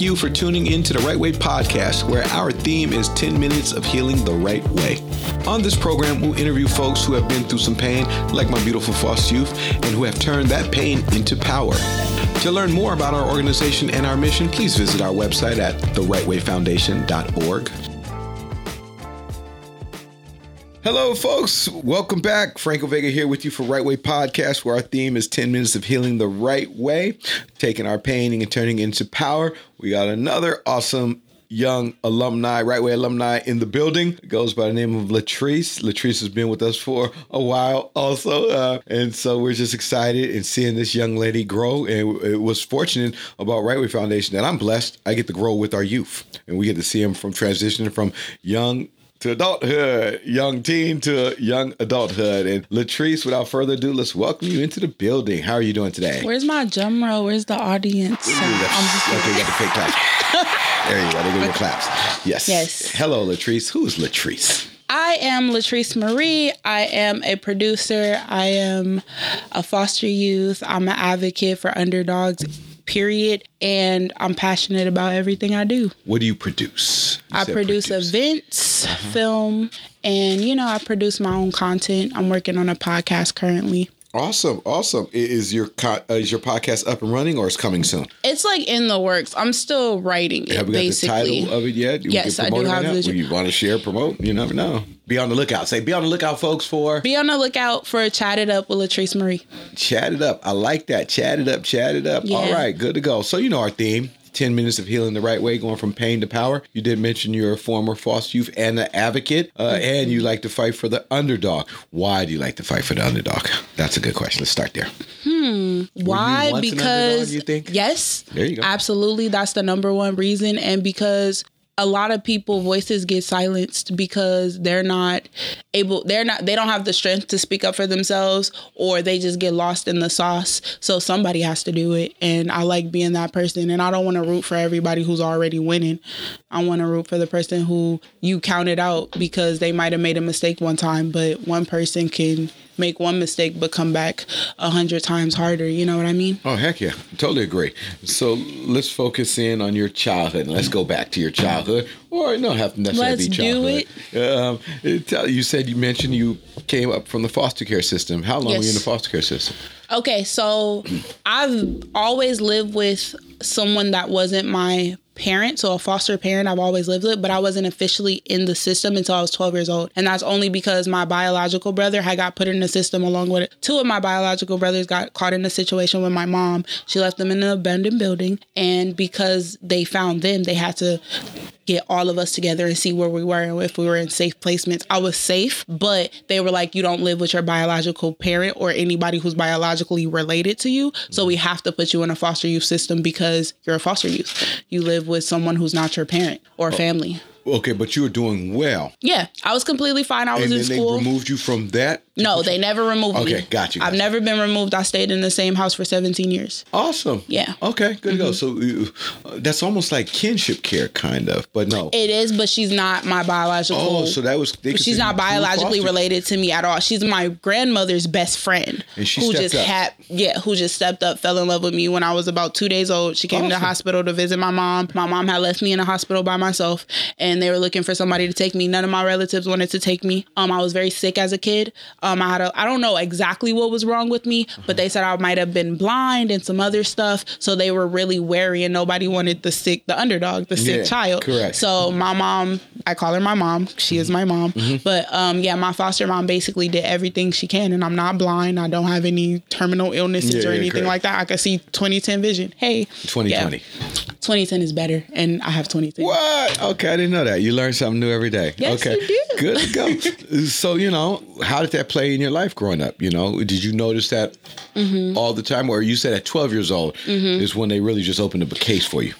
you for tuning in to the Right Way podcast, where our theme is 10 minutes of healing the right way. On this program, we'll interview folks who have been through some pain, like my beautiful foster youth, and who have turned that pain into power. To learn more about our organization and our mission, please visit our website at therightwayfoundation.org. Hello, folks. Welcome back. Franco Vega here with you for Right Way Podcast, where our theme is 10 minutes of healing the right way, taking our pain and turning it into power. We got another awesome young alumni, Right Way alumni in the building. It goes by the name of Latrice. Latrice has been with us for a while also. Uh, and so we're just excited in seeing this young lady grow. And it was fortunate about Right Way Foundation that I'm blessed. I get to grow with our youth and we get to see them from transitioning from young to adulthood, young teen to young adulthood. And Latrice, without further ado, let's welcome you into the building. How are you doing today? Where's my drum roll? Where's the audience? Ooh, okay, you got the fake clap. there you go. They give you claps. Yes. Yes. Hello, Latrice. Who's Latrice? I am Latrice Marie. I am a producer. I am a foster youth. I'm an advocate for underdogs period. And I'm passionate about everything I do. What do you produce? You I produce, produce, events, uh-huh. film, and you know, I produce my own content. I'm working on a podcast currently. Awesome, awesome. Is your uh, is your podcast up and running, or is coming soon? It's like in the works. I'm still writing it. Have we got basically. the title of it yet? yes, I do have right the. You want to share, promote? You never know. Be on the lookout. Say, be on the lookout, folks. For be on the lookout for Chat It Up with Latrice Marie. Chat it up. I like that. Chat it up. Chat it up. Yeah. All right, good to go. So you know our theme. 10 minutes of healing the right way, going from pain to power. You did mention you're a former foster youth and an advocate, uh, and you like to fight for the underdog. Why do you like to fight for the underdog? That's a good question. Let's start there. Hmm. Why? Because you think? Yes. There you go. Absolutely. That's the number one reason. And because a lot of people voices get silenced because they're not able they're not they don't have the strength to speak up for themselves or they just get lost in the sauce. So somebody has to do it. And i like being that person. And i don't want to root for everybody who's already winning. I want to root for the person who you counted out because they might have made a mistake one time but one person can make one mistake but come back a hundred times harder. You know what I mean? Oh heck yeah, totally agree. So let's focus in on your childhood let's go back to your childhood, or no, have necessarily let's be childhood. do it. Um, you said you mentioned you came up from the foster care system. How long yes. were you in the foster care system? Okay, so I've always lived with someone that wasn't my parent, so a foster parent I've always lived with, but I wasn't officially in the system until I was 12 years old. And that's only because my biological brother had got put in the system along with it. Two of my biological brothers got caught in a situation with my mom. She left them in an abandoned building. And because they found them, they had to get all of us together and see where we were and if we were in safe placements. I was safe, but they were like, you don't live with your biological parent or anybody who's biologically related to you. So we have to put you in a foster youth system because you're a foster youth. You live with someone who's not your parent or oh. family. Okay, but you were doing well. Yeah, I was completely fine. I was and in school. They removed you from that. No, they never removed okay, me. Okay, got you. I've never been removed. I stayed in the same house for 17 years. Awesome. Yeah. Okay, good mm-hmm. to go. Mm-hmm. So uh, that's almost like kinship care, kind of, but no. It is, but she's not my biological. Oh, so that was. She's not biologically related to me at all. She's my grandmother's best friend. And she who just up. had, yeah, who just stepped up, fell in love with me when I was about two days old. She came awesome. to the hospital to visit my mom. My mom had left me in the hospital by myself, and they were looking for somebody to take me. None of my relatives wanted to take me. Um, I was very sick as a kid. Um, I had a, I don't know exactly what was wrong with me, but they said I might have been blind and some other stuff. So they were really wary, and nobody wanted the sick, the underdog, the sick yeah, child. Correct. So my mom, I call her my mom. She is my mom. Mm-hmm. But um, yeah, my foster mom basically did everything she can, and I'm not blind. I don't have any terminal illnesses yeah, or anything like that. I can see 2010 vision. Hey, 2020. Yeah. 2010 is better, and I have 2010. What? Okay, I didn't know that. You learn something new every day. Yes, okay. you do. Good to go. so, you know, how did that play in your life growing up? You know, did you notice that mm-hmm. all the time? Or you said at 12 years old mm-hmm. is when they really just opened up a case for you?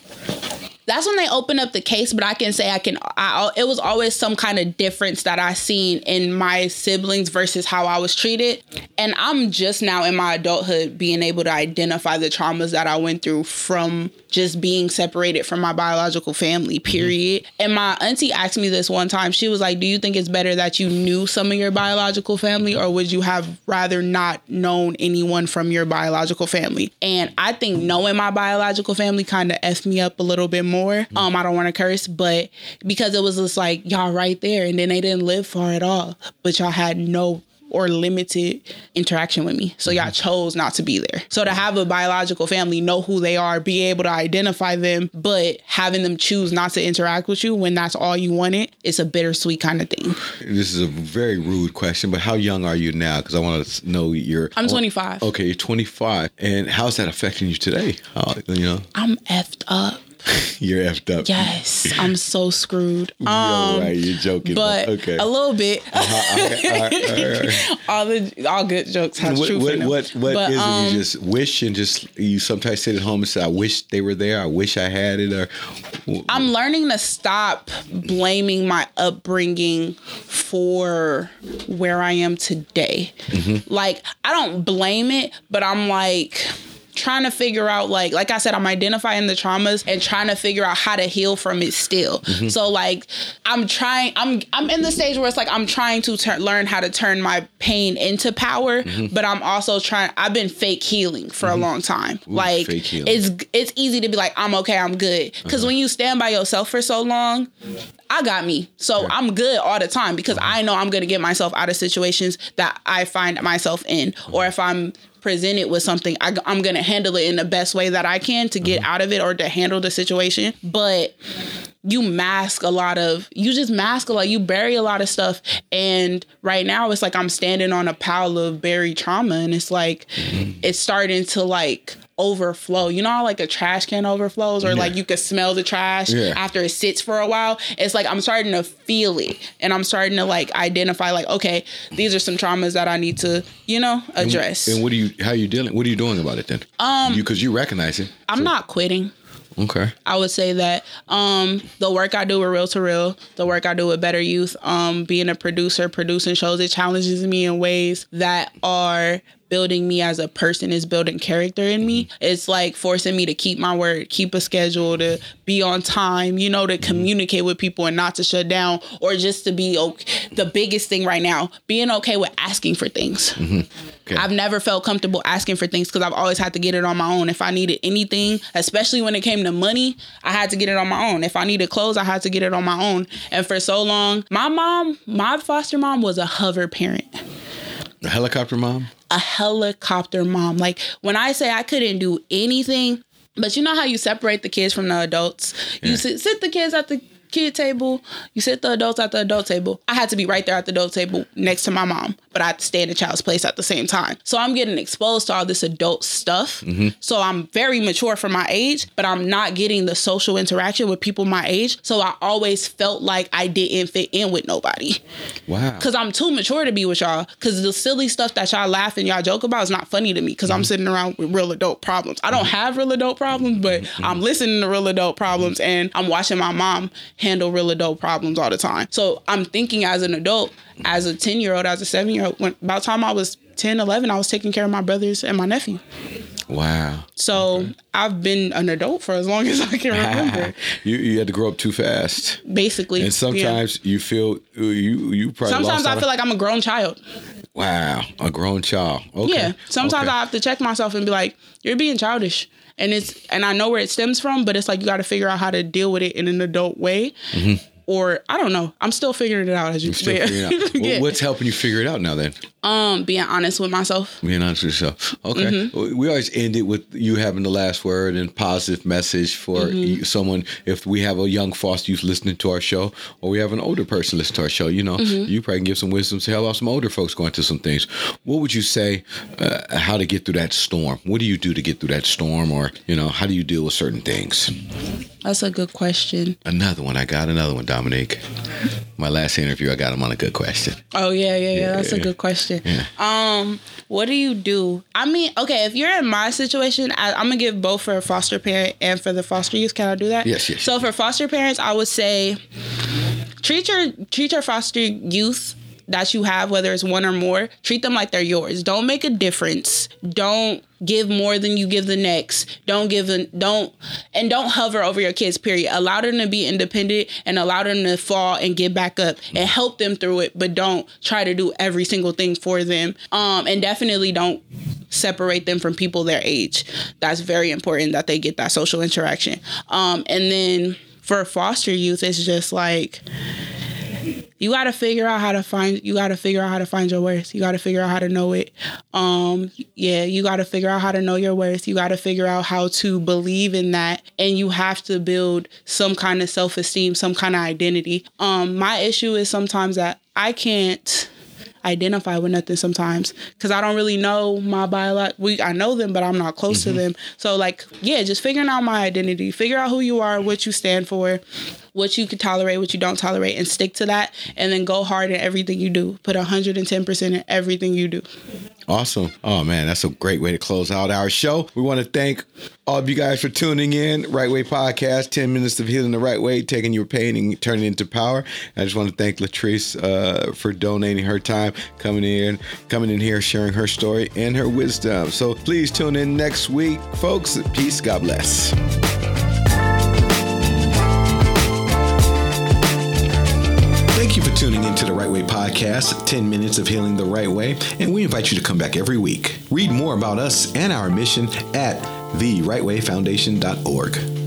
that's when they opened up the case. But I can say I can. I, it was always some kind of difference that I seen in my siblings versus how I was treated. And I'm just now in my adulthood being able to identify the traumas that I went through from just being separated from my biological family, period. Mm-hmm. And my auntie asked me this one time. She was like, Do you think it's better that you knew some of your biological family, or would you have rather not known anyone from your biological family? And I think knowing my biological family kind of effed me up a little bit more. Mm-hmm. Um, I don't want to curse, but because it was just like y'all right there, and then they didn't live far at all, but y'all had no or limited interaction with me. So y'all mm-hmm. chose not to be there. So to have a biological family know who they are, be able to identify them, but having them choose not to interact with you when that's all you wanted, it's a bittersweet kind of thing. This is a very rude question, but how young are you now? Because I want to know your. I'm 25. Okay, you're 25, and how's that affecting you today? Uh, you know, I'm effed up. You're effed up. Yes, I'm so screwed. Um, Yo, right, you're joking. But okay. a little bit. Uh-huh. All, right, all, the all good jokes have what, truth what, in them. What what but, is um, it? You just wish and just you sometimes sit at home and say, "I wish they were there. I wish I had it." Or I'm learning to stop blaming my upbringing for where I am today. Mm-hmm. Like I don't blame it, but I'm like trying to figure out like like I said I'm identifying the traumas and trying to figure out how to heal from it still. Mm-hmm. So like I'm trying I'm I'm in the stage where it's like I'm trying to tur- learn how to turn my pain into power, mm-hmm. but I'm also trying I've been fake healing for mm-hmm. a long time. Ooh, like it's it's easy to be like I'm okay, I'm good. Cuz uh-huh. when you stand by yourself for so long, I got me. So I'm good all the time because uh-huh. I know I'm going to get myself out of situations that I find myself in. Or if I'm presented with something, I, am going to handle it in the best way that I can to get mm-hmm. out of it or to handle the situation. But you mask a lot of, you just mask a lot, you bury a lot of stuff. And right now, it's like I'm standing on a pile of buried trauma, and it's like, mm-hmm. it's starting to like overflow. You know how like a trash can overflows or yeah. like you can smell the trash yeah. after it sits for a while? It's like I'm starting to feel it and I'm starting to like identify like, okay, these are some traumas that I need to, you know, address. And, and what are you how are you dealing what are you doing about it then? Um you cause you recognize it. I'm so. not quitting. Okay. I would say that um, the work I do with Real to Reel, the work I do with Better Youth, um, being a producer, producing shows, it challenges me in ways that are building me as a person is building character in me. Mm-hmm. It's like forcing me to keep my word, keep a schedule, to be on time, you know, to mm-hmm. communicate with people and not to shut down or just to be okay. The biggest thing right now, being okay with asking for things. Mm-hmm. Okay. I've never felt comfortable asking for things because I've always had to get it on my own. If I needed anything, especially when it came to money, I had to get it on my own. If I needed clothes, I had to get it on my own. And for so long, my mom, my foster mom was a hover parent. A helicopter mom? A helicopter mom. Like when I say I couldn't do anything, but you know how you separate the kids from the adults? Yeah. You sit, sit the kids at the kid table, you sit the adults at the adult table. I had to be right there at the adult table next to my mom, but I had to stay in the child's place at the same time. So I'm getting exposed to all this adult stuff. Mm-hmm. So I'm very mature for my age, but I'm not getting the social interaction with people my age. So I always felt like I didn't fit in with nobody. Wow. Cause I'm too mature to be with y'all. Cause the silly stuff that y'all laugh and y'all joke about is not funny to me. because mm-hmm. I'm sitting around with real adult problems. I don't mm-hmm. have real adult problems, but mm-hmm. I'm listening to real adult problems and I'm watching my mom handle real adult problems all the time. So I'm thinking as an adult, as a 10 year old, as a seven year old, when about time I was 10, 11, I was taking care of my brothers and my nephew. Wow. So okay. I've been an adult for as long as I can ah, remember. you you had to grow up too fast. Basically. And sometimes yeah. you feel you you probably Sometimes I feel like I'm a grown child. Wow, a grown child. Okay. Yeah. Sometimes okay. I have to check myself and be like, you're being childish and it's and I know where it stems from, but it's like you got to figure out how to deal with it in an adult way. Mm-hmm or I don't know. I'm still figuring it out as you say. yeah. What's helping you figure it out now then? Um, being honest with myself. Being honest with yourself. Okay. Mm-hmm. We always end it with you having the last word and positive message for mm-hmm. someone. If we have a young foster youth listening to our show, or we have an older person listening to our show, you know, mm-hmm. you probably can give some wisdom to help out some older folks going through some things. What would you say? Uh, how to get through that storm? What do you do to get through that storm, or you know, how do you deal with certain things? That's a good question. Another one. I got another one, Dominique. My last interview, I got him on a good question. Oh yeah, yeah, yeah. Yeah, That's a good question. Yeah. Um, what do you do? I mean, okay, if you're in my situation, I, I'm gonna give both for a foster parent and for the foster youth. Can I do that? Yes, yes. So for foster parents, I would say treat your treat your foster youth that you have, whether it's one or more, treat them like they're yours. Don't make a difference. Don't give more than you give the next. Don't give them don't and don't hover over your kids, period. Allow them to be independent and allow them to fall and get back up and help them through it, but don't try to do every single thing for them. Um and definitely don't separate them from people their age. That's very important that they get that social interaction. Um and then for foster youth, it's just like you got to figure out how to find you got to figure out how to find your worth. You got to figure out how to know it. Um yeah you got to figure out how to know your worth. You got to figure out how to believe in that. And you have to build some kind of self-esteem some kind of identity. Um my issue is sometimes that i can't identify with nothing sometimes because I don't really know my biolog. We I know them, but I'm not close to them. So like, yeah, just figuring out my identity, figure out who you are, what you stand for, what you can tolerate, what you don't tolerate, and stick to that, and then go hard in everything you do. Put 110 percent in everything you do. Awesome. Oh man, that's a great way to close out our show. We want to thank all of you guys for tuning in. Right Way Podcast, 10 minutes of healing the right way, taking your pain and turning it into power. I just want to thank Latrice uh, for donating her time, coming in, coming in here, sharing her story and her wisdom. So please tune in next week, folks. Peace. God bless. Podcast, 10 minutes of healing the right way, and we invite you to come back every week. Read more about us and our mission at therightwayfoundation.org.